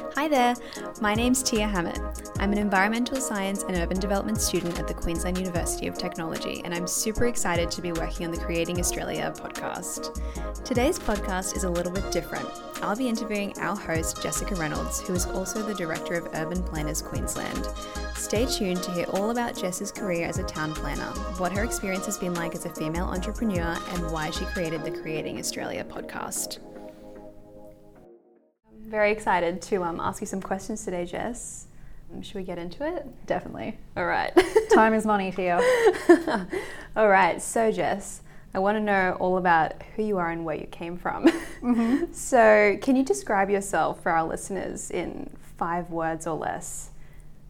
Hi there, my name's Tia Hammett. I'm an environmental science and urban development student at the Queensland University of Technology, and I'm super excited to be working on the Creating Australia podcast. Today's podcast is a little bit different. I'll be interviewing our host, Jessica Reynolds, who is also the Director of Urban Planners Queensland. Stay tuned to hear all about Jess's career as a town planner, what her experience has been like as a female entrepreneur, and why she created the Creating Australia podcast. Very excited to um, ask you some questions today, Jess. Um, should we get into it? Definitely. All right. Time is money, Tia. all right. So, Jess, I want to know all about who you are and where you came from. Mm-hmm. so, can you describe yourself for our listeners in five words or less?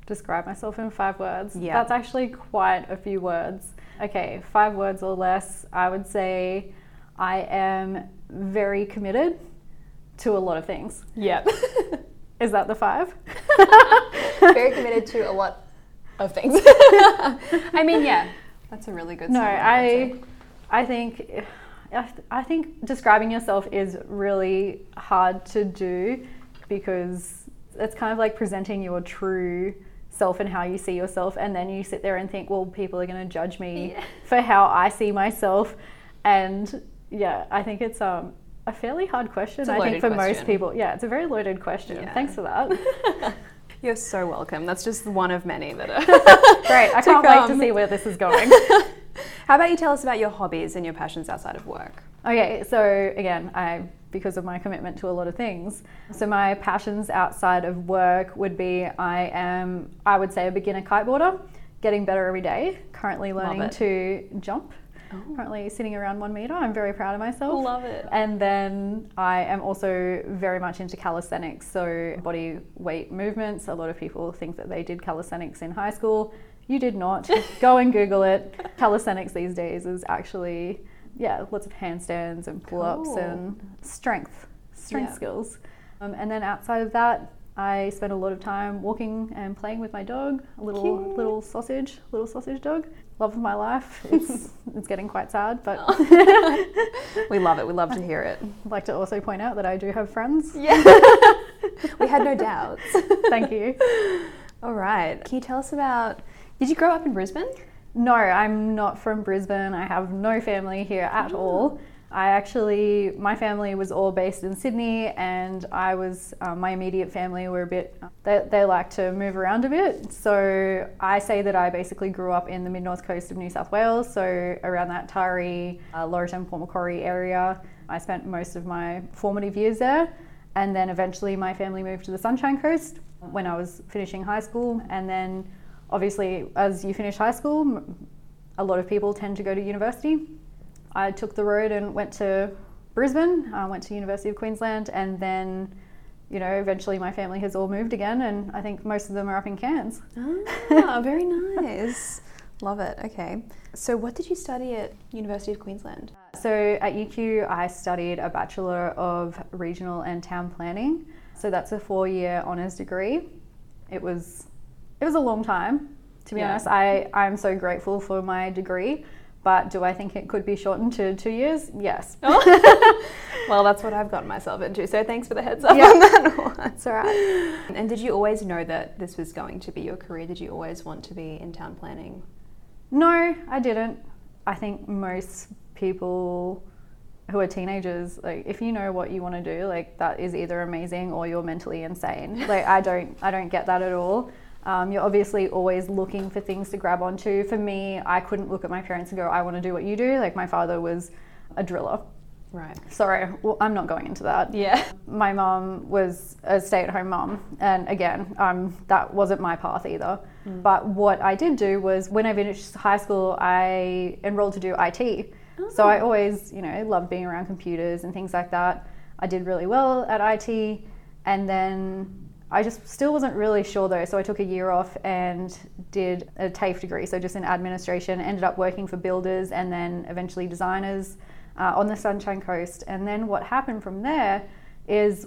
Describe myself in five words? Yeah. That's actually quite a few words. Okay, five words or less. I would say I am very committed to a lot of things. Yep. Is that the five? Very committed to a lot of things. I mean, yeah, that's a really good. No, I, I think, I think describing yourself is really hard to do because it's kind of like presenting your true self and how you see yourself, and then you sit there and think, well, people are going to judge me yeah. for how I see myself, and yeah, I think it's um a fairly hard question. I think for question. most people, yeah, it's a very loaded question. Yeah. Thanks for that. You're so welcome. That's just one of many that are great. I can't wait to see where this is going. How about you tell us about your hobbies and your passions outside of work? Okay, so again, I because of my commitment to a lot of things. So my passions outside of work would be I am I would say a beginner kiteboarder, getting better every day. Currently learning to jump Oh. Currently sitting around one meter. I'm very proud of myself. Love it. And then I am also very much into calisthenics, so body weight movements. A lot of people think that they did calisthenics in high school. You did not. Go and Google it. Calisthenics these days is actually, yeah, lots of handstands and pull ups cool. and strength, strength yeah. skills. Um, and then outside of that, I spend a lot of time walking and playing with my dog, a little Cute. little sausage, little sausage dog love of my life. It's it's getting quite sad, but oh. we love it. We love to hear it. I'd like to also point out that I do have friends. Yeah, we had no doubts. Thank you. All right. Can you tell us about? Did you grow up in Brisbane? No, I'm not from Brisbane. I have no family here at oh. all. I actually, my family was all based in Sydney, and I was, um, my immediate family were a bit, they, they like to move around a bit. So I say that I basically grew up in the mid north coast of New South Wales, so around that Taree, uh, Port Macquarie area. I spent most of my formative years there, and then eventually my family moved to the Sunshine Coast when I was finishing high school, and then obviously as you finish high school, a lot of people tend to go to university. I took the road and went to Brisbane. I went to University of Queensland, and then, you know, eventually my family has all moved again, and I think most of them are up in Cairns. Ah, very nice. Love it. Okay. So, what did you study at University of Queensland? So, at UQ, I studied a Bachelor of Regional and Town Planning. So, that's a four-year honours degree. It was, it was a long time, to be yeah. honest. I I'm so grateful for my degree but do I think it could be shortened to two years? Yes. Oh. well, that's what I've gotten myself into. So thanks for the heads up yeah. on that one. That's all right. And did you always know that this was going to be your career? Did you always want to be in town planning? No, I didn't. I think most people who are teenagers, like if you know what you want to do, like that is either amazing or you're mentally insane. Like I don't, I don't get that at all. Um, you're obviously always looking for things to grab onto. For me, I couldn't look at my parents and go, I want to do what you do. Like my father was a driller. Right. Sorry, well, I'm not going into that. Yeah. My mom was a stay at home mom. And again, um, that wasn't my path either. Mm. But what I did do was when I finished high school, I enrolled to do IT. Oh. So I always, you know, loved being around computers and things like that. I did really well at IT. And then I just still wasn't really sure though, so I took a year off and did a TAFE degree, so just in administration. Ended up working for builders and then eventually designers uh, on the Sunshine Coast. And then what happened from there is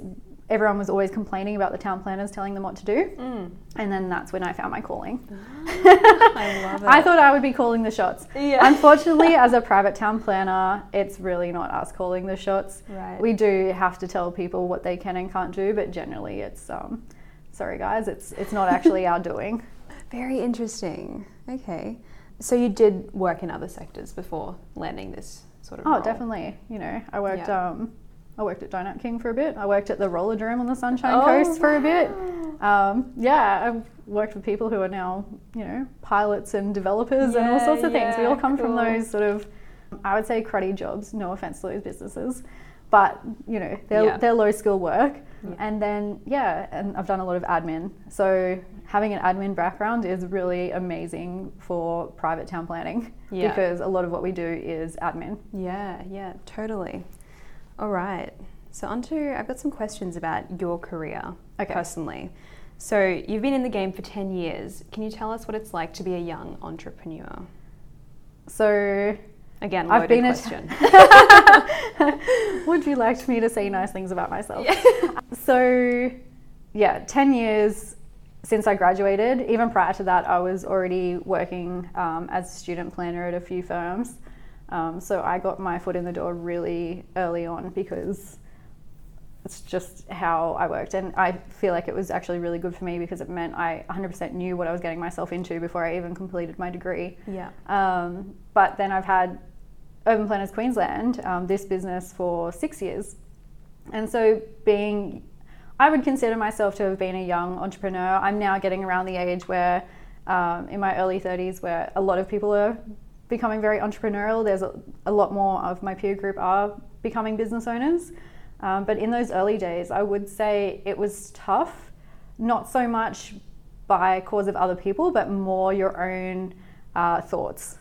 everyone was always complaining about the town planners telling them what to do. Mm. And then that's when I found my calling. I love it. I thought I would be calling the shots. Yeah. Unfortunately, as a private town planner, it's really not us calling the shots. Right. We do have to tell people what they can and can't do, but generally it's um sorry guys, it's it's not actually our doing. Very interesting. Okay. So you did work in other sectors before landing this sort of Oh, role? definitely. You know, I worked Yeah. um I worked at Donut King for a bit. I worked at the Rollerdrome on the Sunshine Oh, Coast for a bit. Um, yeah, I've worked with people who are now, you know, pilots and developers and all sorts of things. We all yeah, come from those sort of, I would say, cruddy jobs. No offense to those businesses, but you know, they're Yeah. they're low skill work. Yeah. And then yeah, and I've done a lot of admin. So having an admin background is really amazing for private town planning Yeah. because a lot of what we do is admin. Yeah, yeah, totally. All right. So onto I've got some questions about your career Okay. personally. So you've been in the game for 10 years. Can you tell us what it's like to be a young entrepreneur? So Again, I've been a- question. Would you like me to say nice things about myself? so, yeah, 10 years since I graduated. Even prior to that, I was already working um, as a student planner at a few firms. Um, so, I got my foot in the door really early on because it's just how I worked. And I feel like it was actually really good for me because it meant I 100% knew what I was getting myself into before I even completed my degree. yeah. Um, but then I've had Urban Planners Queensland, um, this business for six years. And so, being, I would consider myself to have been a young entrepreneur. I'm now getting around the age where, um, in my early 30s, where a lot of people are becoming very entrepreneurial. There's a, a lot more of my peer group are becoming business owners. Um, but in those early days, I would say it was tough, not so much by cause of other people, but more your own uh, thoughts.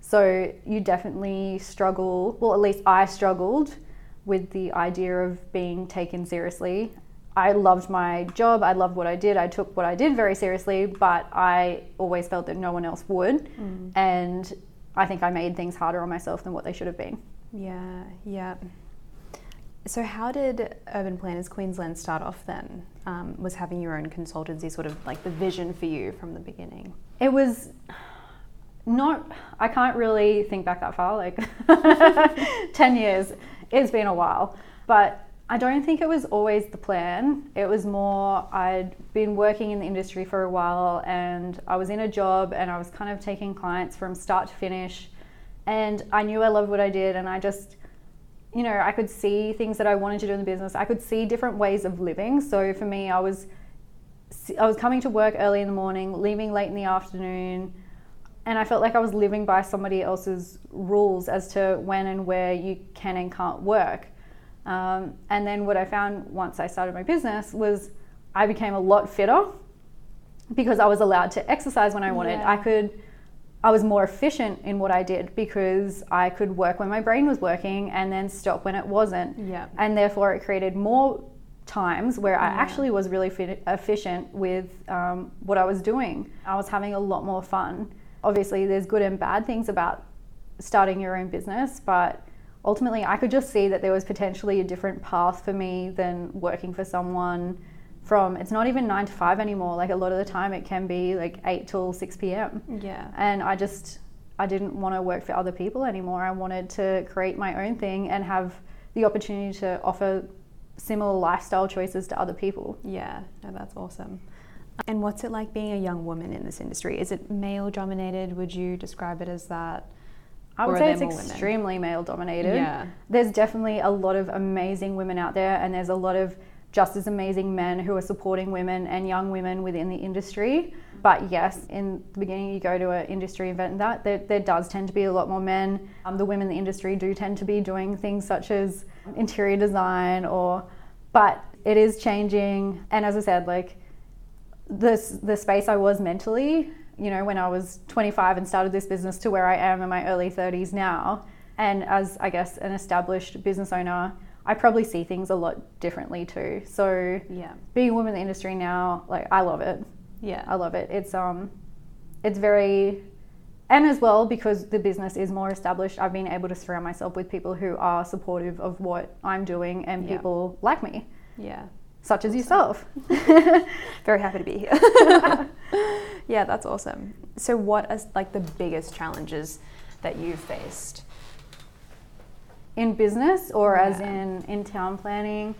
So you definitely struggle, well, at least I struggled with the idea of being taken seriously. I loved my job, I loved what I did, I took what I did very seriously, but I always felt that no one else would. And I think I made things harder on myself than what they should have been. Yeah, yeah. So, how did Urban Planners Queensland start off then? Um, was having your own consultancy sort of like the vision for you from the beginning? It was not, I can't really think back that far, like 10 years. It's been a while. But I don't think it was always the plan. It was more, I'd been working in the industry for a while and I was in a job and I was kind of taking clients from start to finish. And I knew I loved what I did and I just, you know, I could see things that I wanted to do in the business. I could see different ways of living. So for me, I was I was coming to work early in the morning, leaving late in the afternoon, and I felt like I was living by somebody else's rules as to when and where you can and can't work. Um, and then what I found once I started my business was I became a lot fitter because I was allowed to exercise when I wanted. Yeah. I could I was more efficient in what I did because I could work when my brain was working and then stop when it wasn't. Yeah. And therefore, it created more times where I Yeah. actually was really fit, efficient with um, what I was doing. I was having a lot more fun. Obviously, there's good and bad things about starting your own business, but ultimately, I could just see that there was potentially a different path for me than working for someone from it's not even nine to five anymore. Like a lot of the time, it can be like eight till 6 p.m Yeah. and I just I didn't want to work for other people anymore. I wanted to create my own thing and have the opportunity to offer similar lifestyle choices to other people. Yeah, no, that's awesome. And what's it like being a young woman in this industry? Is it male dominated? Would you describe it as that? I would say it's extremely male dominated. Yeah. There's definitely a lot of amazing women out there and there's a lot of just as amazing men who are supporting women and young women within the industry. But yes, in the beginning, you go to an industry event, and that there, there does tend to be a lot more men. Um, the women in the industry do tend to be doing things such as interior design, or but it is changing. And as I said, like this the space I was mentally, you know, when I was 25 and started this business to where I am in my early 30s now, and as I guess an established business owner, I probably see things a lot differently too. So Yeah. being a woman in the industry now, like I love it. Yeah. I love it. It's um it's very and as well because the business is more established, I've been able to surround myself with people who are supportive of what I'm doing and Yeah. people like me. Yeah. Such as yourself. Very happy to be here. yeah, that's awesome. So, what are like the biggest challenges that you've faced? in business or as in in town planning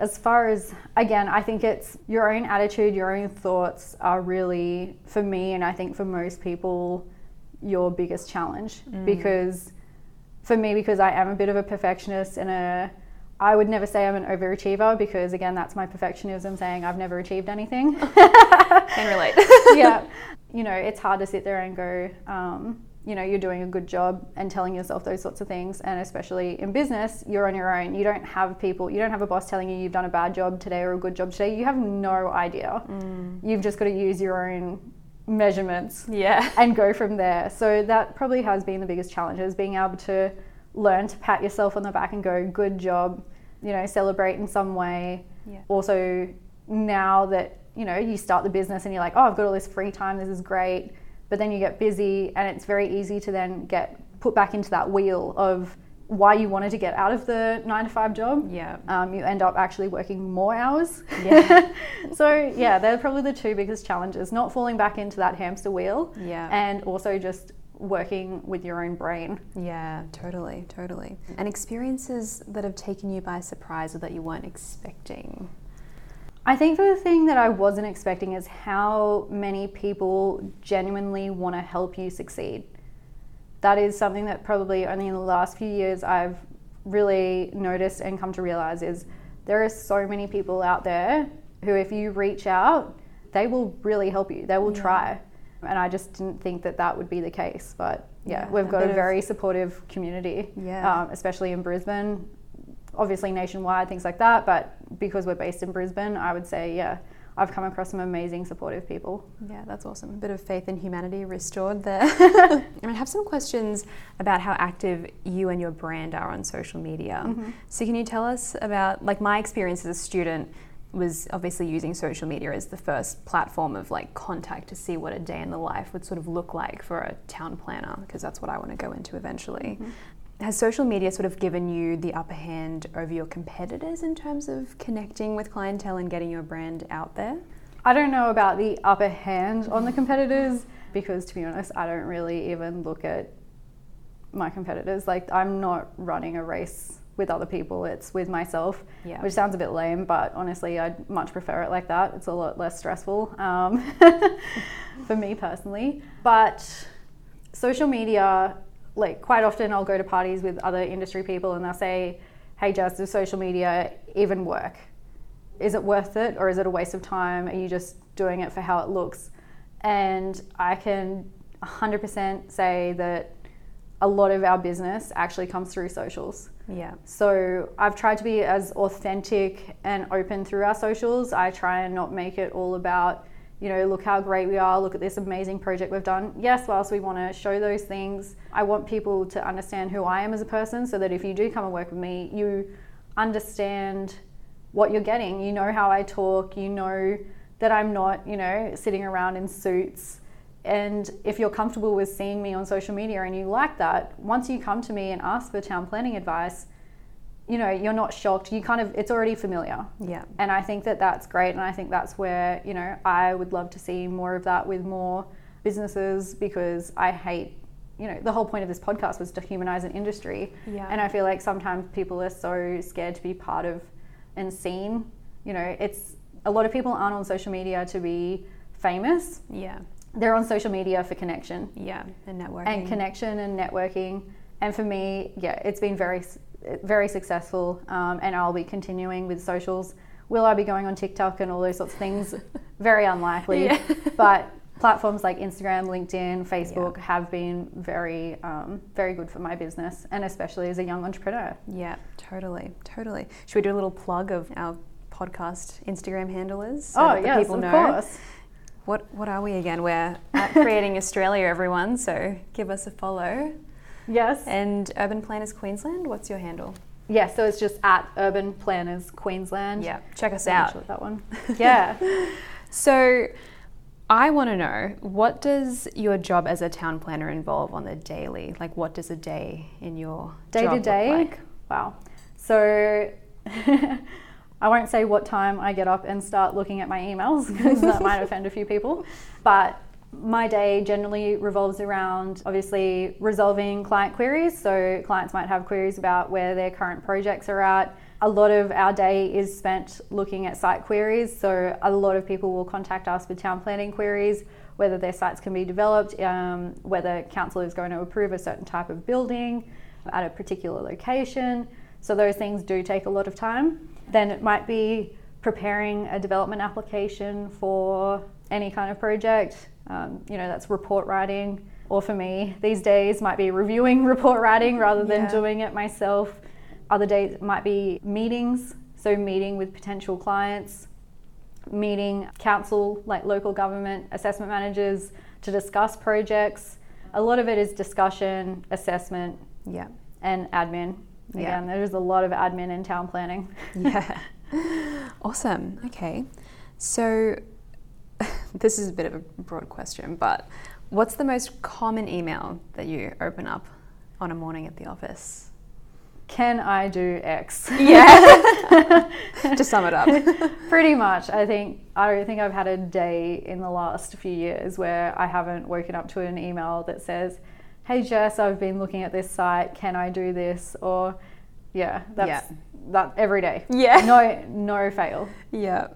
as far as again i think it's your own attitude your own thoughts are really for me and i think for most people your biggest challenge mm. because for me because i am a bit of a perfectionist and a i would never say i'm an overachiever because again that's my perfectionism saying i've never achieved anything Can relate. yeah, you know, it's hard to sit there and go, um, you know, you're doing a good job and telling yourself those sorts of things. And especially in business, you're on your own. You don't have people, you don't have a boss telling you you've done a bad job today or a good job today. You have no idea. You've just got to use your own measurements yeah. and go from there. So that probably has been the biggest challenge is being able to learn to pat yourself on the back and go, good job, you know, celebrate in some way. Yeah. Also, now that, you know, you start the business and you're like, oh, I've got all this free time, this is great. But then you get busy and it's very easy to then get put back into that wheel of why you wanted to get out of the nine to five job. Yeah. Um, you end up actually working more hours. Yeah. so yeah, they're probably the two biggest challenges: not falling back into that hamster wheel, Yeah. and also just working with your own brain. Yeah, totally, totally. And experiences that have taken you by surprise or that you weren't expecting. I think the thing that I wasn't expecting is how many people genuinely want to help you succeed. That is something that probably only in the last few years I've really noticed and come to realize is there are so many people out there who if you reach out, they will really help you. They will try. And I just didn't think that that would be the case, but yeah, Yeah, we've got a of- very supportive community, Yeah. um, especially in Brisbane obviously nationwide, things like that. But because we're based in Brisbane, I would say, yeah, I've come across some amazing, supportive people. Yeah, that's awesome. A bit of faith in humanity restored there. and I have some questions about how active you and your brand are on social media. So, can you tell us about, like, my experience as a student was obviously using social media as the first platform of like contact to see what a day in the life would sort of look like for a town planner, because that's what I want to go into eventually. Mm-hmm. Has social media sort of given you the upper hand over your competitors in terms of connecting with clientele and getting your brand out there? I don't know about the upper hand on the competitors because, to be honest, I don't really even look at my competitors. Like, I'm not running a race with other people, it's with myself, Yeah. which sounds a bit lame, but honestly, I'd much prefer it like that. It's a lot less stressful um, for me personally. But social media, like, quite often I'll go to parties with other industry people and they'll say, Hey, Jazz, does social media even work? is it worth it or is it a waste of time? Are you just doing it for how it looks? And I can 100% say that a lot of our business actually comes through socials. Yeah. So I've tried to be as authentic and open through our socials. I try and not make it all about, you know, look how great we are, look at this amazing project we've done. Yes, whilst we want to show those things, I want people to understand who I am as a person so that if you do come and work with me, you understand what you're getting. You know how I talk, you know that I'm not, you know, sitting around in suits. And if you're comfortable with seeing me on social media and you like that, once you come to me and ask for town planning advice, you know, you're not shocked. You kind of, it's already familiar. Yeah. And I think that that's great. And I think that's where, you know, I would love to see more of that with more businesses because I hate, you know, the whole point of this podcast was to humanize an industry. Yeah. And I feel like sometimes people are so scared to be part of and seen. You know, it's a lot of people aren't on social media to be famous, Yeah. They're on social media for connection Yeah. And networking. and connection and networking. And for me, yeah, it's been very, very successful. Um, and I'll be continuing with socials. Will I be going on TikTok and all those sorts of things? very unlikely. Yeah. but platforms like Instagram, LinkedIn, Facebook have been very, um, very good for my business, and especially as a young entrepreneur. Yeah, totally, totally. Should we do a little plug of our podcast Instagram handle is? so oh that the yes, people of know? course. What What are we again? We're at Creating Australia, everyone. So give us a follow. Yes. And Urban Planners Queensland. What's your handle? yeah. So it's just at Urban Planners Queensland. Yeah, check us out. sure that one. Yeah. So, I want to know what does your job as a town planner involve on the daily? Like, what does a day in your day to look day like? wow so I won't say what time I get up and start looking at my emails because that might offend a few people. But my day generally revolves around obviously resolving client queries. So, clients might have queries about where their current projects are at. A lot of our day is spent looking at site queries. So, a lot of people will contact us with town planning queries, whether their sites can be developed, um, whether council is going to approve a certain type of building at a particular location. So, those things do take a lot of time. Then it might be preparing a development application for any kind of project. Um, you know, that's report writing. Or for me, these days might be reviewing report writing rather than Yeah. doing it myself. Other days might be meetings, so meeting with potential clients, meeting council, like local government assessment managers, to discuss projects. A lot of it is discussion, assessment, Yeah. and admin. Yeah. Again, there's a lot of admin in town planning. Yeah. awesome. Okay. So, this is a bit of a broad question, but what's the most common email that you open up on a morning at the office? Can I do X? Yeah. to sum it up. Pretty much. I think I don't think I've had a day in the last few years where I haven't woken up to an email that says, "Hey Jess, I've been looking at this site. Can I do this?" Or, yeah, that's Yeah. that every day. Yeah. No, no fail. Yeah.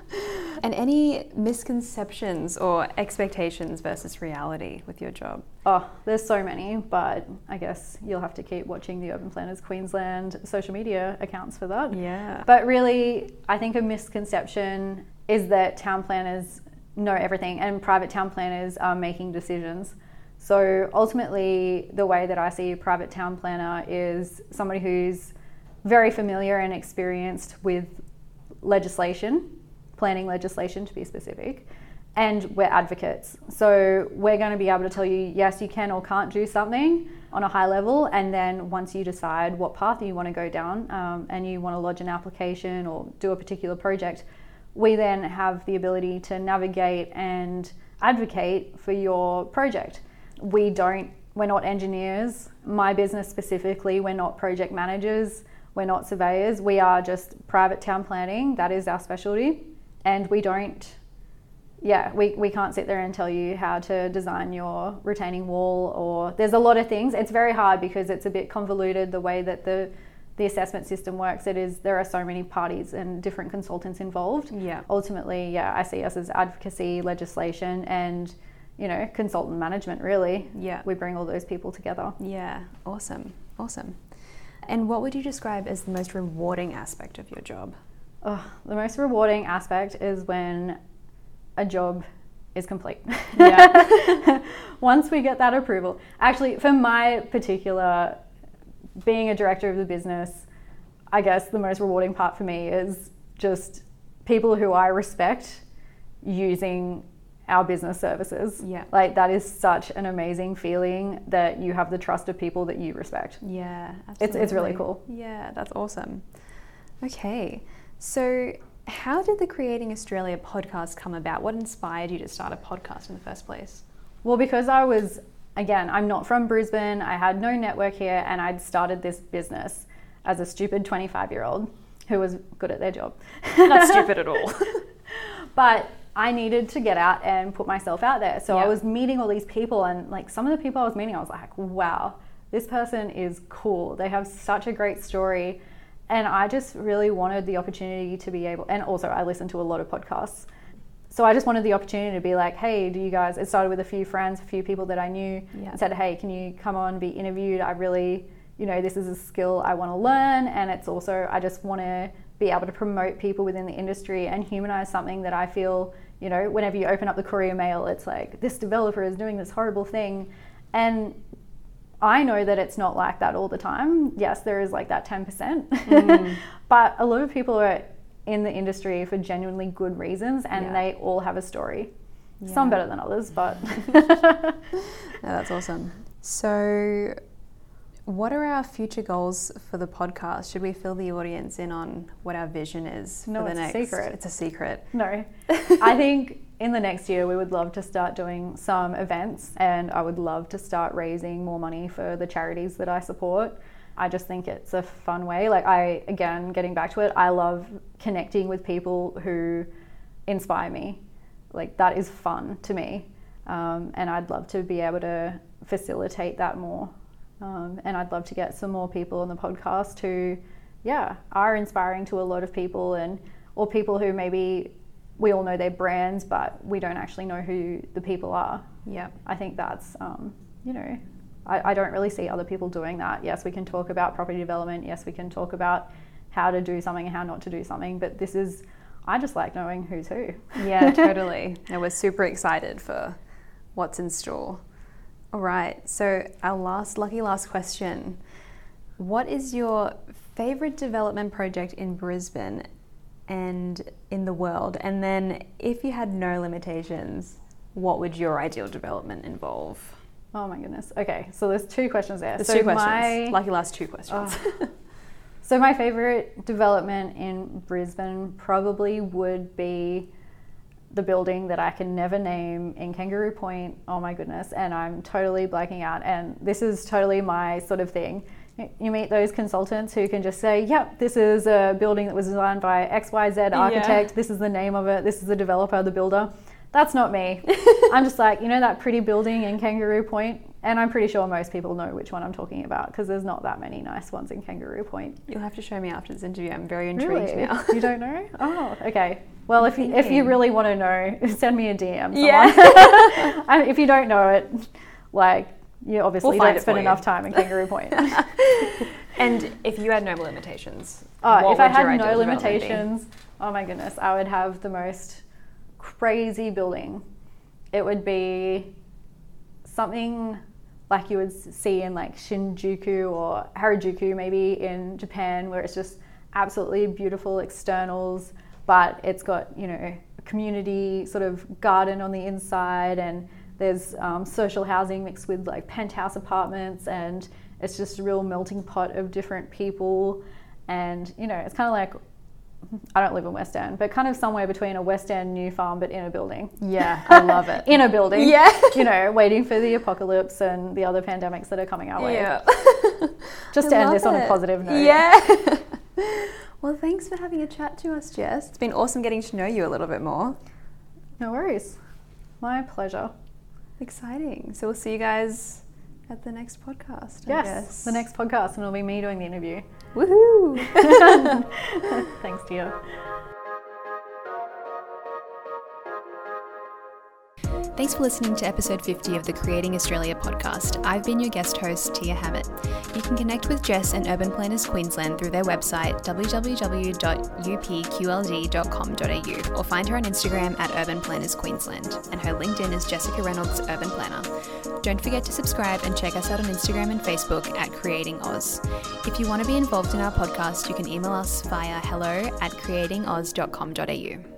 and any misconceptions or expectations versus reality with your job? Oh, there's so many, but I guess you'll have to keep watching the Urban Planners Queensland social media accounts for that. Yeah. But really, I think a misconception is that town planners know everything and private town planners are making decisions. So ultimately, the way that I see a private town planner is somebody who's very familiar and experienced with legislation, planning legislation to be specific, and we're advocates. So we're going to be able to tell you, yes, you can or can't do something on a high level, and then once you decide what path you want to go down um, and you want to lodge an application or do a particular project, we then have the ability to navigate and advocate for your project. We don't, we're not engineers. My business specifically, we're not project managers, we're not surveyors. We are just private town planning, that is our specialty. And we don't yeah, we, we can't sit there and tell you how to design your retaining wall or there's a lot of things. It's very hard because it's a bit convoluted the way that the the assessment system works. It is there are so many parties and different consultants involved. Yeah. Ultimately, yeah, I see us as advocacy, legislation and you know, consultant management really. Yeah. We bring all those people together. Yeah. Awesome. Awesome. And what would you describe as the most rewarding aspect of your job? Oh, the most rewarding aspect is when a job is complete. Yeah. Once we get that approval. Actually, for my particular being a director of the business, I guess the most rewarding part for me is just people who I respect using our business services. Yeah. Like that is such an amazing feeling that you have the trust of people that you respect. Yeah, It's- it's really cool. Yeah, that's awesome. Okay, so how did the Creating Australia podcast come about? What inspired you to start a podcast in the first place? Well, because I was, again, I'm not from Brisbane, I had no network here, and I'd started this business as a stupid 25 year old who was good at their job. Not stupid at all. But I needed to get out and put myself out there. So I was meeting all these people, and like some of the people I was meeting, I was like, wow, this person is cool. They have such a great story. And I just really wanted the opportunity to be able, and also I listen to a lot of podcasts. So I just wanted the opportunity to be like, hey, do you guys, it started with a few friends, a few people that I knew, Yeah. said, hey, can you come on, be interviewed? I really, you know, this is a skill I want to learn. And it's also, I just want to be able to promote people within the industry and humanize something that I feel, you know, whenever you open up the Courier Mail, it's like, this developer is doing this horrible thing. And I know that it's not like that all the time. Yes, there is like that 10%. Mm. but a lot of people are in the industry for genuinely good reasons and Yeah. they all have a story. Some better than others, but No, that's awesome. So, what are our future goals for the podcast? Should we fill the audience in on what our vision is No, for the it's a next? secret. It's a secret. no. I think in the next year we would love to start doing some events and I would love to start raising more money for the charities that I support. I just think it's a fun way. Like I again getting back to it, I love connecting with people who inspire me. Like that is fun to me, um, and I'd love to be able to facilitate that more. Um, and I'd love to get some more people on the podcast who, yeah, are inspiring to a lot of people and or people who maybe we all know their brands, but we don't actually know who the people are. Yeah. I think that's, um, you know, I, I don't really see other people doing that. Yes, we can talk about property development. Yes, we can talk about how to do something and how not to do something. But this is, I just like knowing who's who. Yeah, totally. and we're super excited for what's in store. All right. So, our last, lucky last question What is your favorite development project in Brisbane and in the world? And then, if you had no limitations, what would your ideal development involve? Oh my goodness. Okay, so there's two questions there. There's so two questions. My, Lucky last two questions. Oh. so my favorite development in Brisbane probably would be the building that I can never name in Kangaroo Point. Oh my goodness, and I'm totally blacking out. And this is totally my sort of thing. You meet those consultants who can just say, "Yep, this is a building that was designed by XYZ architect. Yeah. This is the name of it. This is the developer, the builder." That's not me. I'm just like, you know, that pretty building in Kangaroo Point? And I'm pretty sure most people know which one I'm talking about because there's not that many nice ones in Kangaroo Point. You'll have to show me after this interview. I'm very intrigued really? now. you don't know? Oh, okay. Well, if you, if you really want to know, send me a DM. Someone. Yeah. if you don't know it, like, you obviously we'll don't spend enough time in Kangaroo Point. and if you had no limitations, oh, if I had no limitations, oh my goodness, I would have the most crazy building. It would be something like you would see in like Shinjuku or Harajuku, maybe in Japan, where it's just absolutely beautiful externals, but it's got, you know, a community sort of garden on the inside and there's um, social housing mixed with like penthouse apartments and it's just a real melting pot of different people and you know it's kind of like I don't live in West End, but kind of somewhere between a West End New Farm, but in a building. Yeah, I love it. in a building. Yeah. you know, waiting for the apocalypse and the other pandemics that are coming our way. Yeah. Just to end this it. on a positive note. Yeah. well, thanks for having a chat to us, Jess. It's been awesome getting to know you a little bit more. No worries. My pleasure. Exciting. So we'll see you guys at the next podcast. Yes, the next podcast, and it'll be me doing the interview. Woohoo! Thanks, Tia. Thanks for listening to episode 50 of the Creating Australia podcast. I've been your guest host, Tia Hammett. You can connect with Jess and Urban Planners Queensland through their website, www.upqld.com.au, or find her on Instagram at Urban Planners Queensland. And her LinkedIn is Jessica Reynolds, Urban Planner. Don't forget to subscribe and check us out on Instagram and Facebook at Creating Oz. If you want to be involved in our podcast, you can email us via hello at creatingoz.com.au.